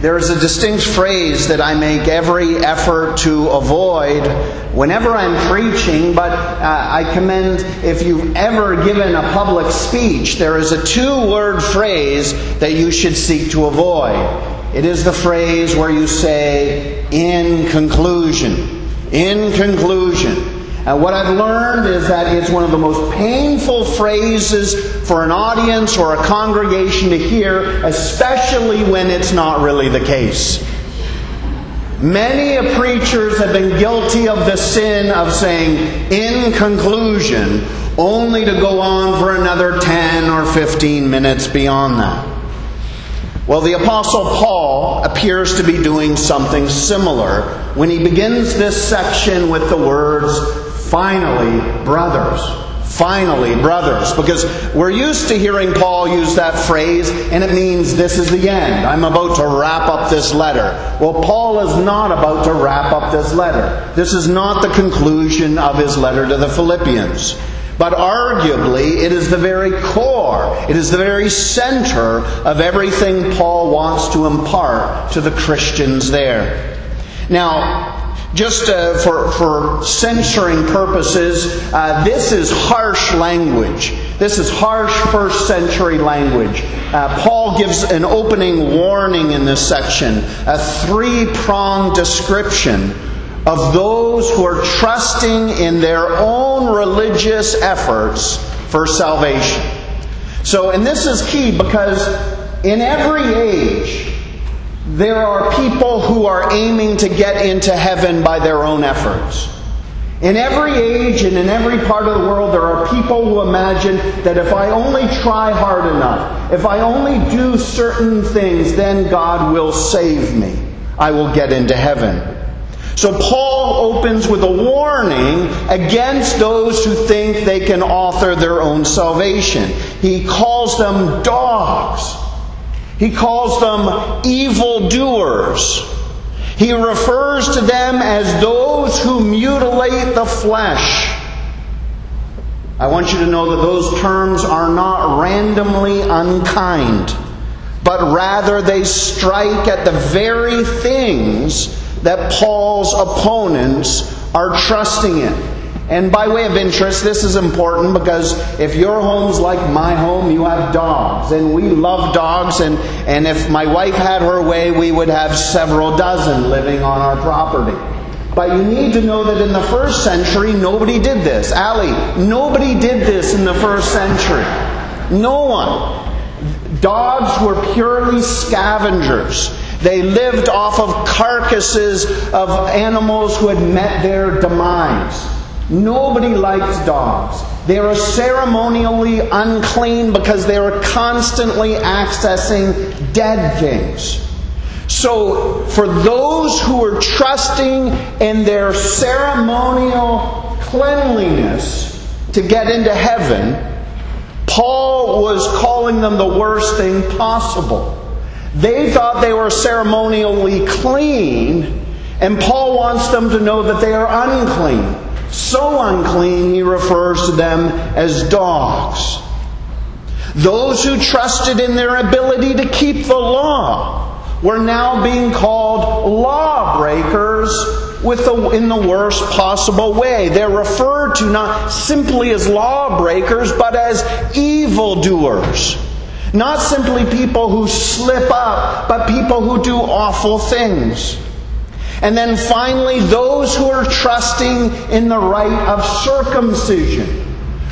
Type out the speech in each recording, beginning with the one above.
There is a distinct phrase that I make every effort to avoid whenever I'm preaching, but uh, I commend if you've ever given a public speech, there is a two word phrase that you should seek to avoid. It is the phrase where you say, in conclusion. In conclusion. And what I've learned is that it's one of the most painful phrases for an audience or a congregation to hear, especially when it's not really the case. Many preachers have been guilty of the sin of saying, in conclusion, only to go on for another 10 or 15 minutes beyond that. Well, the Apostle Paul appears to be doing something similar when he begins this section with the words, Finally, brothers. Finally, brothers. Because we're used to hearing Paul use that phrase, and it means this is the end. I'm about to wrap up this letter. Well, Paul is not about to wrap up this letter. This is not the conclusion of his letter to the Philippians. But arguably, it is the very core, it is the very center of everything Paul wants to impart to the Christians there. Now, just uh, for, for censoring purposes, uh, this is harsh language. This is harsh first century language. Uh, Paul gives an opening warning in this section, a three pronged description of those who are trusting in their own religious efforts for salvation. So, and this is key because in every age, there are people who are aiming to get into heaven by their own efforts. In every age and in every part of the world, there are people who imagine that if I only try hard enough, if I only do certain things, then God will save me. I will get into heaven. So Paul opens with a warning against those who think they can author their own salvation. He calls them dogs. He calls them evildoers. He refers to them as those who mutilate the flesh. I want you to know that those terms are not randomly unkind, but rather they strike at the very things that Paul's opponents are trusting in. And by way of interest, this is important because if your home's like my home, you have dogs. And we love dogs. And, and if my wife had her way, we would have several dozen living on our property. But you need to know that in the first century, nobody did this. Ali, nobody did this in the first century. No one. Dogs were purely scavengers. They lived off of carcasses of animals who had met their demise. Nobody likes dogs. They are ceremonially unclean because they are constantly accessing dead things. So, for those who are trusting in their ceremonial cleanliness to get into heaven, Paul was calling them the worst thing possible. They thought they were ceremonially clean, and Paul wants them to know that they are unclean. So unclean, he refers to them as dogs. Those who trusted in their ability to keep the law were now being called lawbreakers with the, in the worst possible way. They're referred to not simply as lawbreakers, but as evildoers. Not simply people who slip up, but people who do awful things. And then finally, those who are trusting in the rite of circumcision.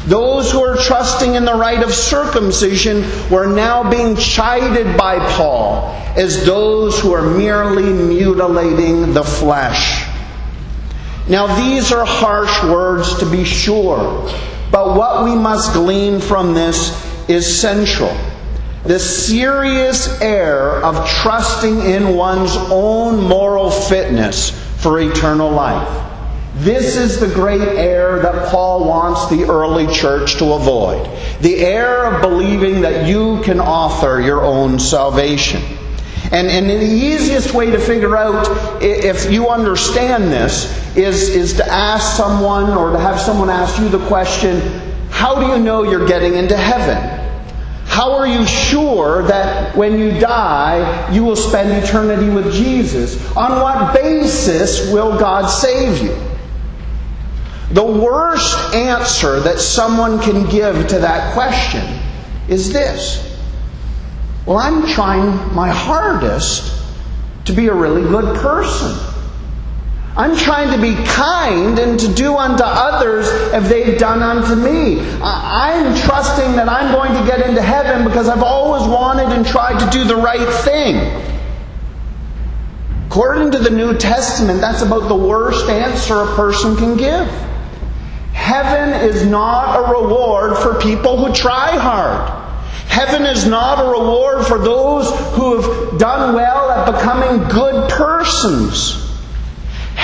Those who are trusting in the rite of circumcision were now being chided by Paul as those who are merely mutilating the flesh. Now, these are harsh words to be sure, but what we must glean from this is central the serious error of trusting in one's own moral fitness for eternal life. This is the great error that Paul wants the early church to avoid. The error of believing that you can author your own salvation. And, and the easiest way to figure out if you understand this is, is to ask someone or to have someone ask you the question, How do you know you're getting into heaven? How are you sure that when you die, you will spend eternity with Jesus? On what basis will God save you? The worst answer that someone can give to that question is this Well, I'm trying my hardest to be a really good person. I'm trying to be kind and to do unto others as they've done unto me. I'm trusting that I'm going to get into heaven because I've always wanted and tried to do the right thing. According to the New Testament, that's about the worst answer a person can give. Heaven is not a reward for people who try hard. Heaven is not a reward for those who have done well at becoming good persons.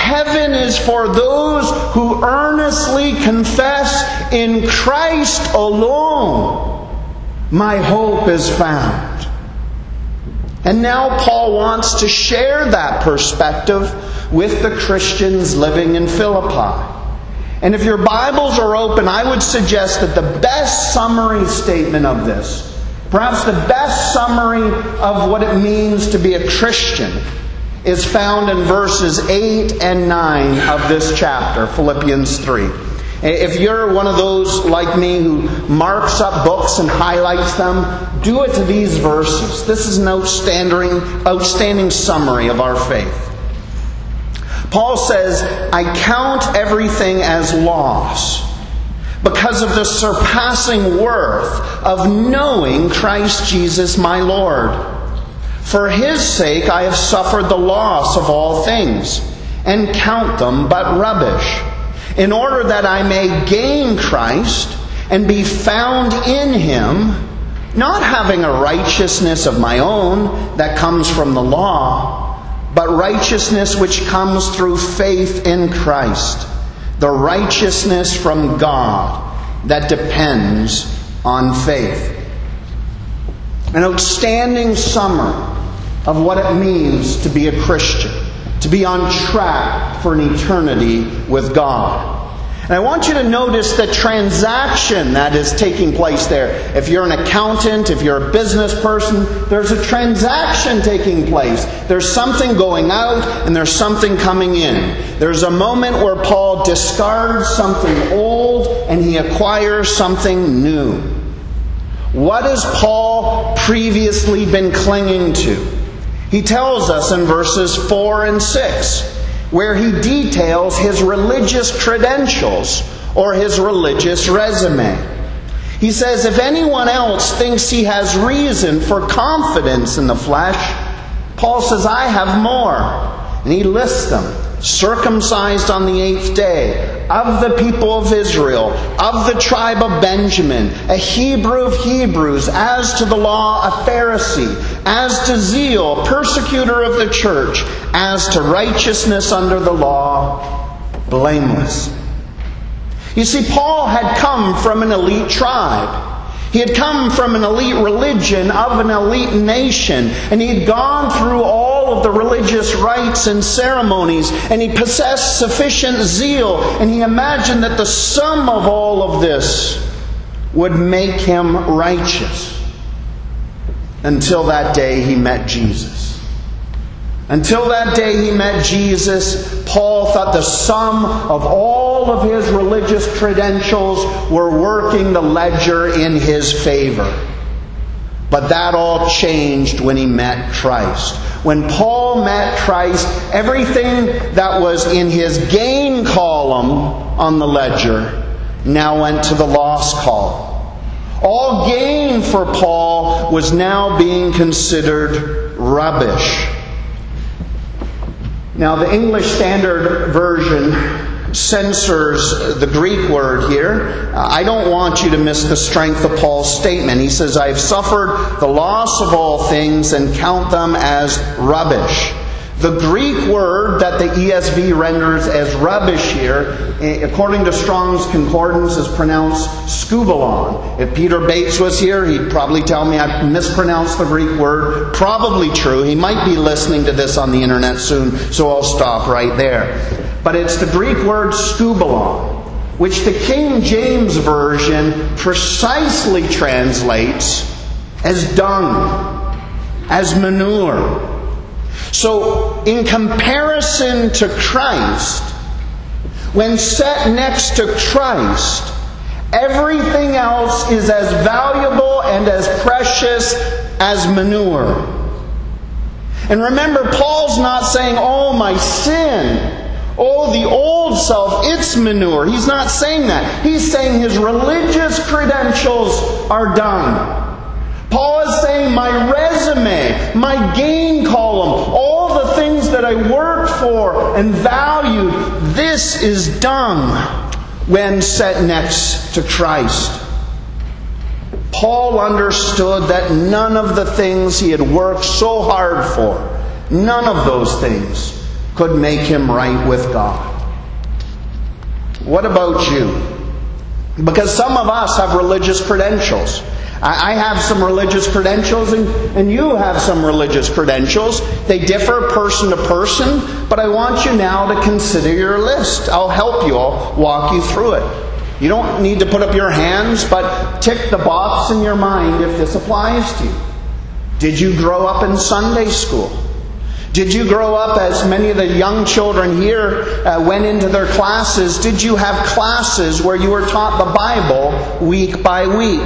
Heaven is for those who earnestly confess in Christ alone, my hope is found. And now Paul wants to share that perspective with the Christians living in Philippi. And if your Bibles are open, I would suggest that the best summary statement of this, perhaps the best summary of what it means to be a Christian, is found in verses 8 and 9 of this chapter, Philippians 3. If you're one of those like me who marks up books and highlights them, do it to these verses. This is an outstanding, outstanding summary of our faith. Paul says, I count everything as loss because of the surpassing worth of knowing Christ Jesus my Lord. For his sake I have suffered the loss of all things, and count them but rubbish, in order that I may gain Christ and be found in him, not having a righteousness of my own that comes from the law, but righteousness which comes through faith in Christ, the righteousness from God that depends on faith. An outstanding summary of what it means to be a Christian, to be on track for an eternity with God. And I want you to notice the transaction that is taking place there. If you're an accountant, if you're a business person, there's a transaction taking place. There's something going out and there's something coming in. There's a moment where Paul discards something old and he acquires something new. What has Paul previously been clinging to? He tells us in verses 4 and 6, where he details his religious credentials or his religious resume. He says, If anyone else thinks he has reason for confidence in the flesh, Paul says, I have more. And he lists them circumcised on the eighth day, of the people of Israel, of the tribe of Benjamin, a Hebrew of Hebrews, as to the law, a Pharisee, as to zeal, persecutor of the church, as to righteousness under the law, blameless. You see, Paul had come from an elite tribe. He had come from an elite religion of an elite nation, and he had gone through all of the religious rites and ceremonies, and he possessed sufficient zeal, and he imagined that the sum of all of this would make him righteous. Until that day he met Jesus. Until that day he met Jesus, Paul thought the sum of all of his religious credentials were working the ledger in his favor. But that all changed when he met Christ. When Paul met Christ, everything that was in his gain column on the ledger now went to the loss column. All gain for Paul was now being considered rubbish. Now, the English Standard Version censors the Greek word here. Uh, I don't want you to miss the strength of Paul's statement. He says, I have suffered the loss of all things and count them as rubbish. The Greek word that the ESV renders as rubbish here, eh, according to Strong's Concordance, is pronounced skubalon. If Peter Bates was here, he'd probably tell me I mispronounced the Greek word. Probably true. He might be listening to this on the internet soon, so I'll stop right there. But it's the Greek word skubalon, which the King James Version precisely translates as dung, as manure. So, in comparison to Christ, when set next to Christ, everything else is as valuable and as precious as manure. And remember, Paul's not saying, oh, my sin. Oh, the old self, it's manure. He's not saying that. He's saying his religious credentials are done. Paul is saying, my resume, my gain column, all the things that I worked for and valued, this is dung when set next to Christ. Paul understood that none of the things he had worked so hard for, none of those things could make him right with God. What about you? Because some of us have religious credentials. I have some religious credentials, and, and you have some religious credentials. They differ person to person, but I want you now to consider your list. I'll help you, I'll walk you through it. You don't need to put up your hands, but tick the box in your mind if this applies to you. Did you grow up in Sunday school? Did you grow up, as many of the young children here uh, went into their classes, did you have classes where you were taught the Bible week by week?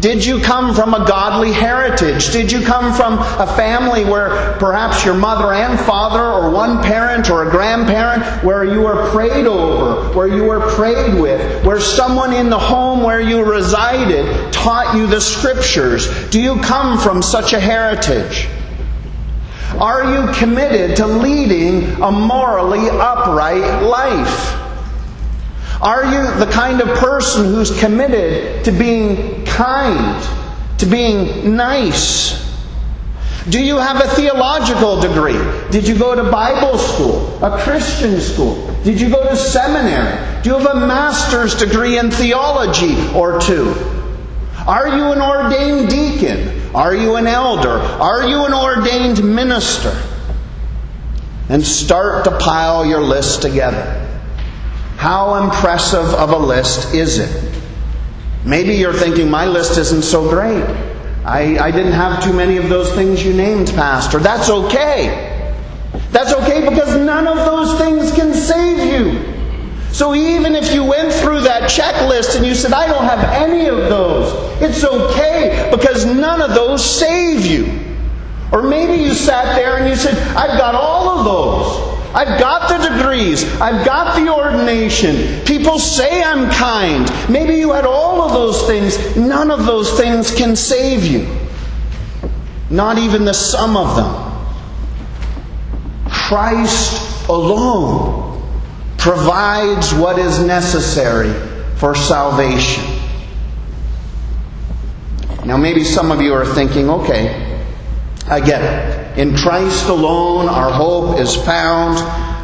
Did you come from a godly heritage? Did you come from a family where perhaps your mother and father, or one parent or a grandparent, where you were prayed over, where you were prayed with, where someone in the home where you resided taught you the scriptures? Do you come from such a heritage? Are you committed to leading a morally upright life? Are you the kind of person who's committed to being kind, to being nice? Do you have a theological degree? Did you go to Bible school, a Christian school? Did you go to seminary? Do you have a master's degree in theology or two? Are you an ordained deacon? Are you an elder? Are you an ordained minister? And start to pile your list together. How impressive of a list is it? Maybe you're thinking, my list isn't so great. I, I didn't have too many of those things you named, Pastor. That's okay. That's okay because none of those things can save you. So even if you went through that checklist and you said, I don't have any of those, it's okay because none of those save you. Or maybe you sat there and you said, I've got all of those. I've got the degrees. I've got the ordination. People say I'm kind. Maybe you had all of those things. None of those things can save you. Not even the sum of them. Christ alone provides what is necessary for salvation. Now, maybe some of you are thinking, okay, I get it. In Christ alone, our hope is found.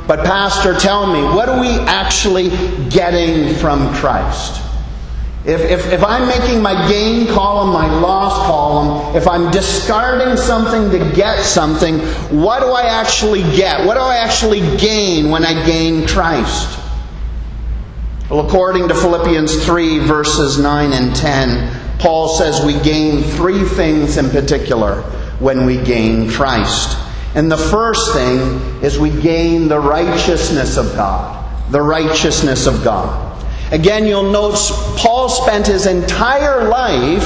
But, Pastor, tell me, what are we actually getting from Christ? If, if, if, I'm making my gain column my loss column, if I'm discarding something to get something, what do I actually get? What do I actually gain when I gain Christ? Well, according to Philippians 3, verses 9 and 10, Paul says we gain three things in particular when we gain Christ. And the first thing is we gain the righteousness of God. The righteousness of God. Again, you'll note Paul spent his entire life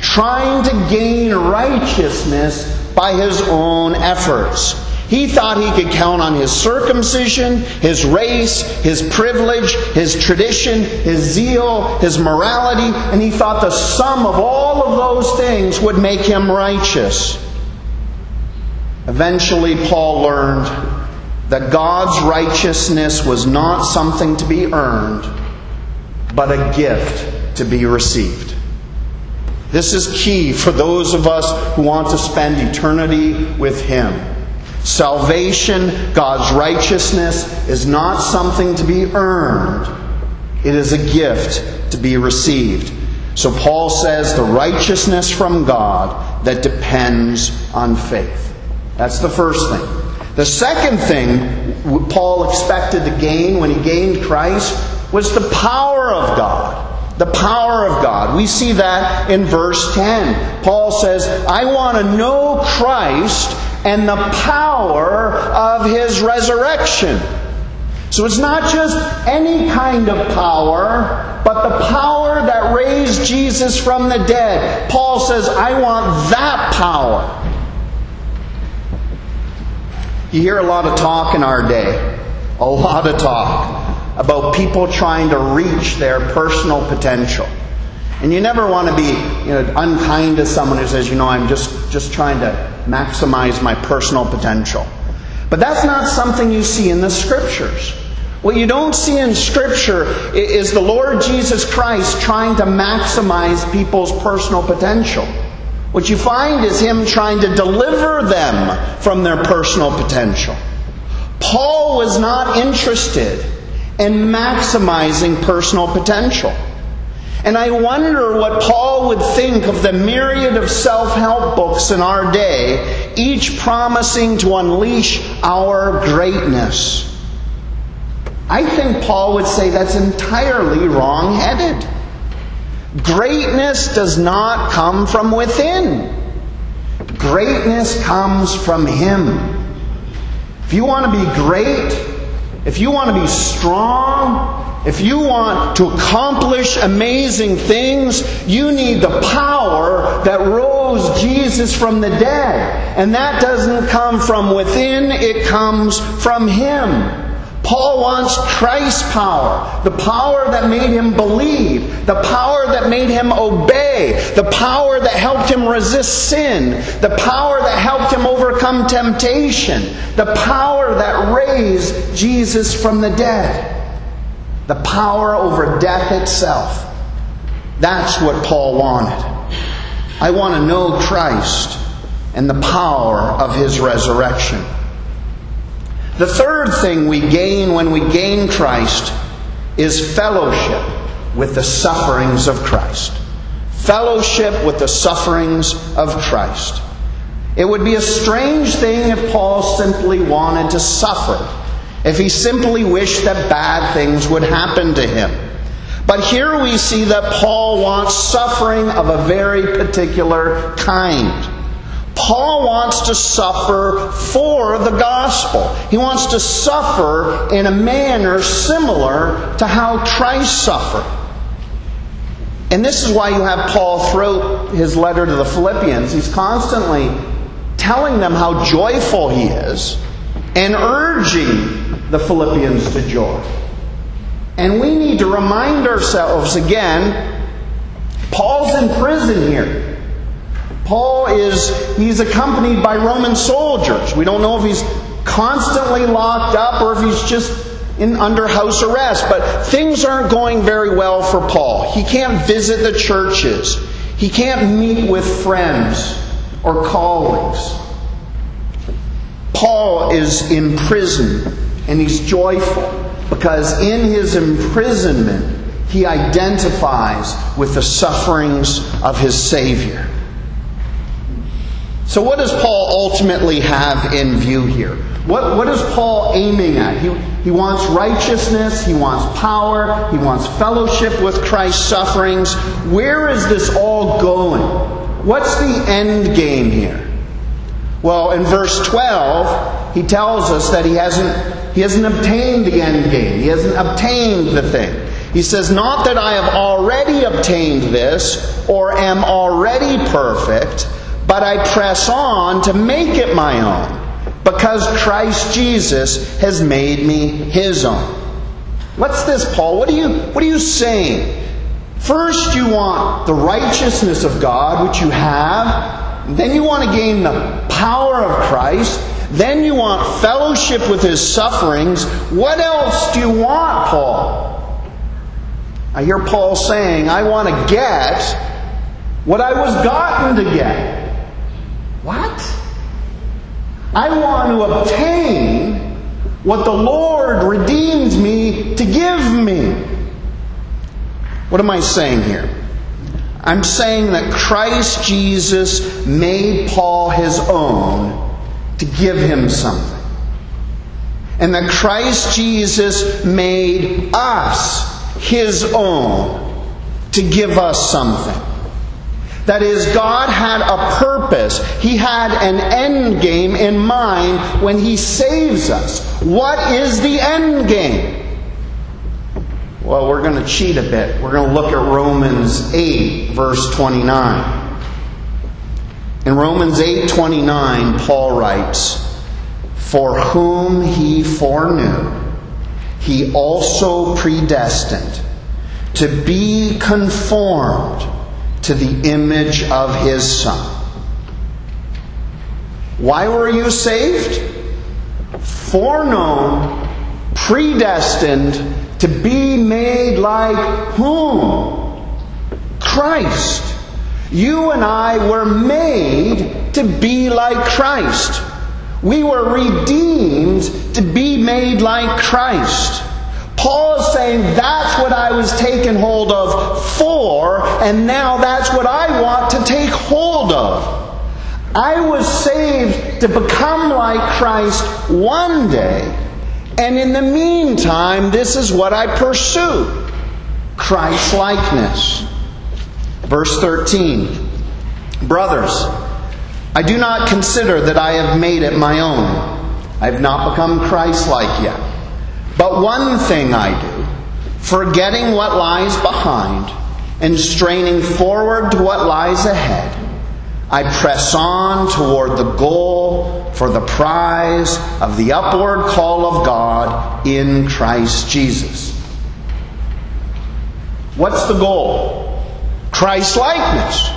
trying to gain righteousness by his own efforts. He thought he could count on his circumcision, his race, his privilege, his tradition, his zeal, his morality, and he thought the sum of all of those things would make him righteous. Eventually, Paul learned that God's righteousness was not something to be earned, but a gift to be received. This is key for those of us who want to spend eternity with Him. Salvation, God's righteousness, is not something to be earned, it is a gift to be received. So Paul says the righteousness from God that depends on faith. That's the first thing. The second thing Paul expected to gain when he gained Christ was the power of God. the power of God. We see that in verse 10. Paul says, I want to know Christ and the power of his resurrection. So it's not just any kind of power, but the power that raised Jesus from the dead. Paul says, I want that power. You hear a lot of talk in our day, a lot of talk about people trying to reach their personal potential. And you never want to be you know, unkind to someone who says, you know, I'm just, just trying to maximize my personal potential. But that's not something you see in the Scriptures. What you don't see in Scripture is the Lord Jesus Christ trying to maximize people's personal potential. What you find is Him trying to deliver them from their personal potential. Paul was not interested and maximizing personal potential. And I wonder what Paul would think of the myriad of self help books in our day, each promising to unleash our greatness. I think Paul would say that's entirely wrong headed. Greatness does not come from within, greatness comes from Him. If you want to be great, if you want to be strong, if you want to accomplish amazing things, you need the power that rose Jesus from the dead. And that doesn't come from within, it comes from Him. Paul wants Christ's power, the power that made him believe, the power that made him obey, the power that helped him resist sin, the power that helped him overcome temptation, the power that raised Jesus from the dead, the power over death itself. That's what Paul wanted. I want to know Christ and the power of his resurrection. The third thing we gain when we gain Christ is fellowship with the sufferings of Christ. Fellowship with the sufferings of Christ. It would be a strange thing if Paul simply wanted to suffer, if he simply wished that bad things would happen to him. But here we see that Paul wants suffering of a very particular kind. Paul wants to suffer for the gospel. He wants to suffer in a manner similar to how Christ suffered. And this is why you have Paul throughout his letter to the Philippians. He's constantly telling them how joyful he is and urging the Philippians to joy. And we need to remind ourselves again Paul's in prison here. Paul is he's accompanied by Roman soldiers. We don't know if he's constantly locked up or if he's just in under house arrest, but things aren't going very well for Paul. He can't visit the churches. He can't meet with friends or colleagues. Paul is in prison and he's joyful because in his imprisonment he identifies with the sufferings of his Savior. So, what does Paul ultimately have in view here? What, what is Paul aiming at? He, he wants righteousness, he wants power, he wants fellowship with Christ's sufferings. Where is this all going? What's the end game here? Well, in verse 12, he tells us that he hasn't, he hasn't obtained the end game, he hasn't obtained the thing. He says, Not that I have already obtained this or am already perfect but I press on to make it my own, because Christ Jesus has made me his own. What's this, Paul? What are you, what are you saying? First, you want the righteousness of God, which you have. Then you want to gain the power of Christ. Then you want fellowship with his sufferings. What else do you want, Paul? I hear Paul saying, I want to get what I was gotten to get. What? I want to obtain what the Lord redeemed me to give me. What am I saying here? I'm saying that Christ Jesus made Paul his own to give him something. And that Christ Jesus made us his own to give us something. That is, God had a purpose. He had an end game in mind when He saves us. What is the end game? Well, we're going to cheat a bit. We're going to look at Romans 8, verse 29. In Romans 8:29, Paul writes, "For whom he foreknew, he also predestined to be conformed to the image of his Son. Why were you saved? Foreknown, predestined to be made like whom? Christ. You and I were made to be like Christ. We were redeemed to be made like Christ. Paul is saying that's what I was taken hold of and now that's what I want to take hold of. I was saved to become like Christ one day, and in the meantime, this is what I pursue Christ likeness. Verse 13 Brothers, I do not consider that I have made it my own. I have not become Christ like yet. But one thing I do, forgetting what lies behind and straining forward to what lies ahead, I press on toward the goal for the prize of the upward call of God in Christ Jesus. What's the goal? Christ likeness.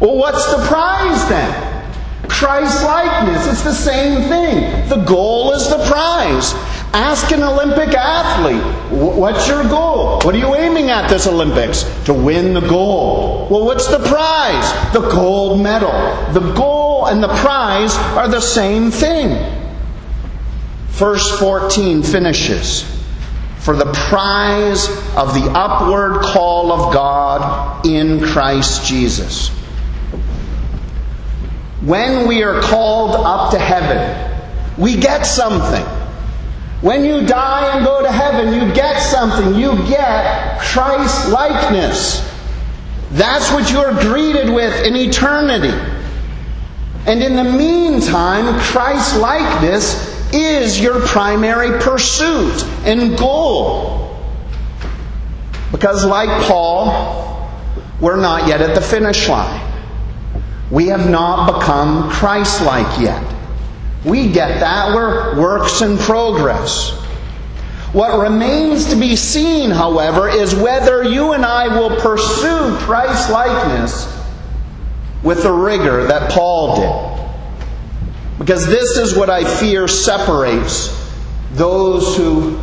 Well, what's the prize then? Christ likeness. It's the same thing. The goal is the prize. Ask an Olympic athlete, what's your goal? What are you aiming at this Olympics? To win the gold. Well, what's the prize? The gold medal. The goal and the prize are the same thing. Verse 14 finishes For the prize of the upward call of God in Christ Jesus. When we are called up to heaven, we get something. When you die and go to heaven, you get something. You get Christ likeness. That's what you're greeted with in eternity. And in the meantime, Christ likeness is your primary pursuit and goal. Because, like Paul, we're not yet at the finish line. We have not become Christ like yet. We get that. We're works in progress. What remains to be seen, however, is whether you and I will pursue Christ likeness with the rigor that Paul did. Because this is what I fear separates those who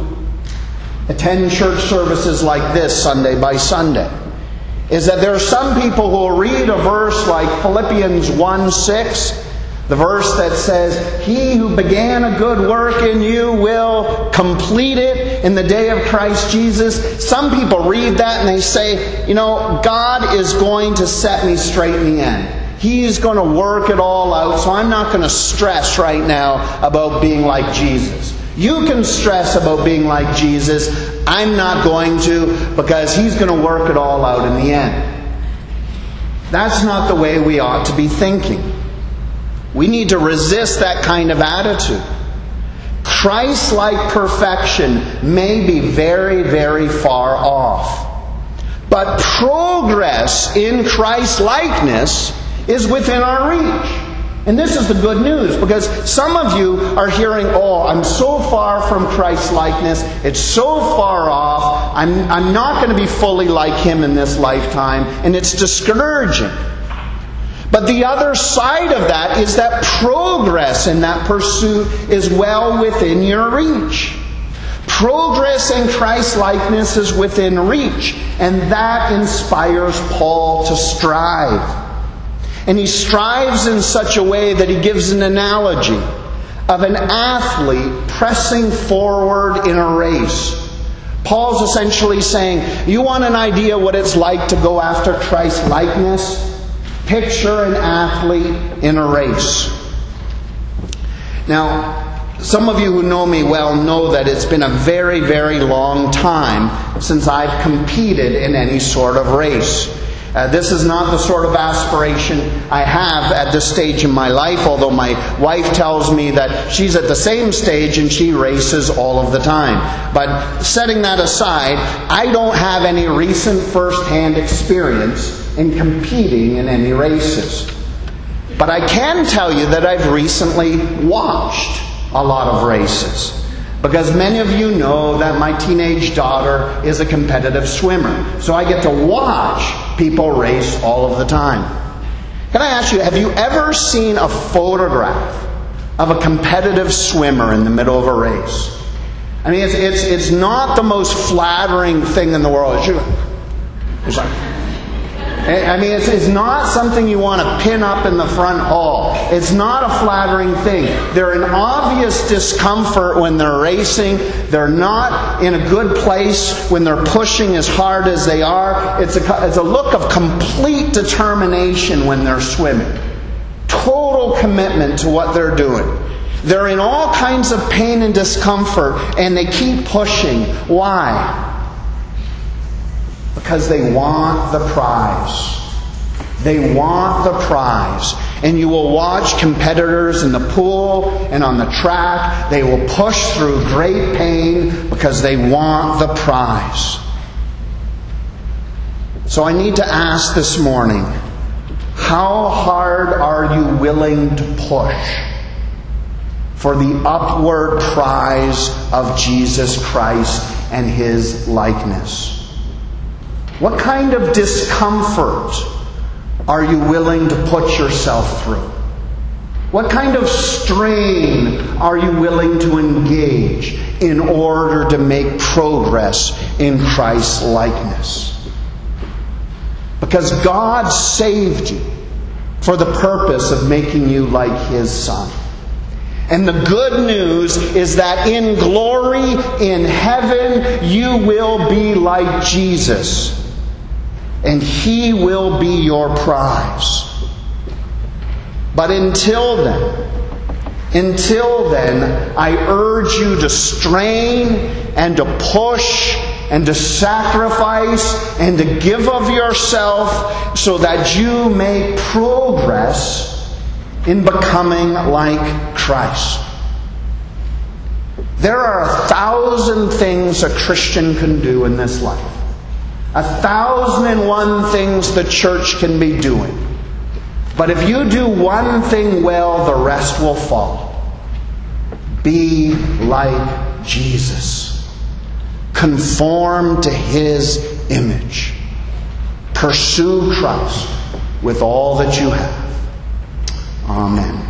attend church services like this Sunday by Sunday. Is that there are some people who will read a verse like Philippians 1 6 the verse that says, He who began a good work in you will complete it in the day of Christ Jesus. Some people read that and they say, You know, God is going to set me straight in the end. He's going to work it all out, so I'm not going to stress right now about being like Jesus. You can stress about being like Jesus. I'm not going to because He's going to work it all out in the end. That's not the way we ought to be thinking. We need to resist that kind of attitude. Christ like perfection may be very, very far off. But progress in Christ likeness is within our reach. And this is the good news because some of you are hearing, oh, I'm so far from Christ likeness. It's so far off. I'm, I'm not going to be fully like him in this lifetime. And it's discouraging. But the other side of that is that progress in that pursuit is well within your reach. Progress in Christ likeness is within reach, and that inspires Paul to strive. And he strives in such a way that he gives an analogy of an athlete pressing forward in a race. Paul's essentially saying, You want an idea what it's like to go after Christ likeness? Picture an athlete in a race. Now, some of you who know me well know that it's been a very, very long time since I've competed in any sort of race. Uh, this is not the sort of aspiration I have at this stage in my life, although my wife tells me that she's at the same stage and she races all of the time. But setting that aside, I don't have any recent first hand experience in competing in any races. But I can tell you that I've recently watched a lot of races. Because many of you know that my teenage daughter is a competitive swimmer. So I get to watch people race all of the time. Can I ask you, have you ever seen a photograph of a competitive swimmer in the middle of a race? I mean, it's, it's, it's not the most flattering thing in the world. It's like, I mean, it's, it's not something you want to pin up in the front hall. It's not a flattering thing. They're in obvious discomfort when they're racing. They're not in a good place when they're pushing as hard as they are. It's a, it's a look of complete determination when they're swimming. Total commitment to what they're doing. They're in all kinds of pain and discomfort, and they keep pushing. Why? Because they want the prize. They want the prize. And you will watch competitors in the pool and on the track. They will push through great pain because they want the prize. So I need to ask this morning how hard are you willing to push for the upward prize of Jesus Christ and His likeness? What kind of discomfort are you willing to put yourself through? What kind of strain are you willing to engage in order to make progress in Christ's likeness? Because God saved you for the purpose of making you like His Son. And the good news is that in glory, in heaven, you will be like Jesus and He will be your prize. But until then, until then, I urge you to strain and to push and to sacrifice and to give of yourself so that you may progress in becoming like Christ. There are a thousand things a Christian can do in this life. A thousand and one things the church can be doing. But if you do one thing well, the rest will follow. Be like Jesus. Conform to his image. Pursue Christ with all that you have. Amen.